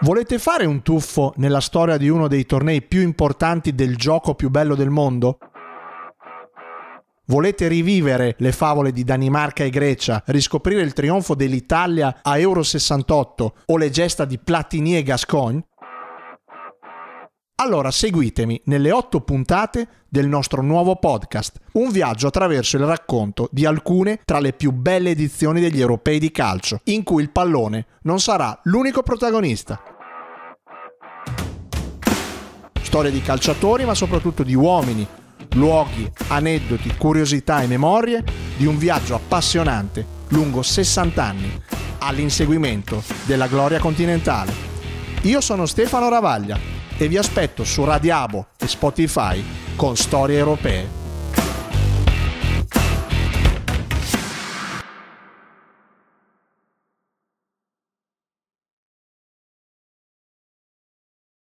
Volete fare un tuffo nella storia di uno dei tornei più importanti del gioco più bello del mondo? Volete rivivere le favole di Danimarca e Grecia, riscoprire il trionfo dell'Italia a Euro 68 o le gesta di Platini e Gascogne? Allora seguitemi nelle otto puntate del nostro nuovo podcast, un viaggio attraverso il racconto di alcune tra le più belle edizioni degli europei di calcio, in cui il pallone non sarà l'unico protagonista. Storie di calciatori, ma soprattutto di uomini, luoghi, aneddoti, curiosità e memorie di un viaggio appassionante lungo 60 anni all'inseguimento della gloria continentale. Io sono Stefano Ravaglia e vi aspetto su Radiabo e Spotify con storie europee.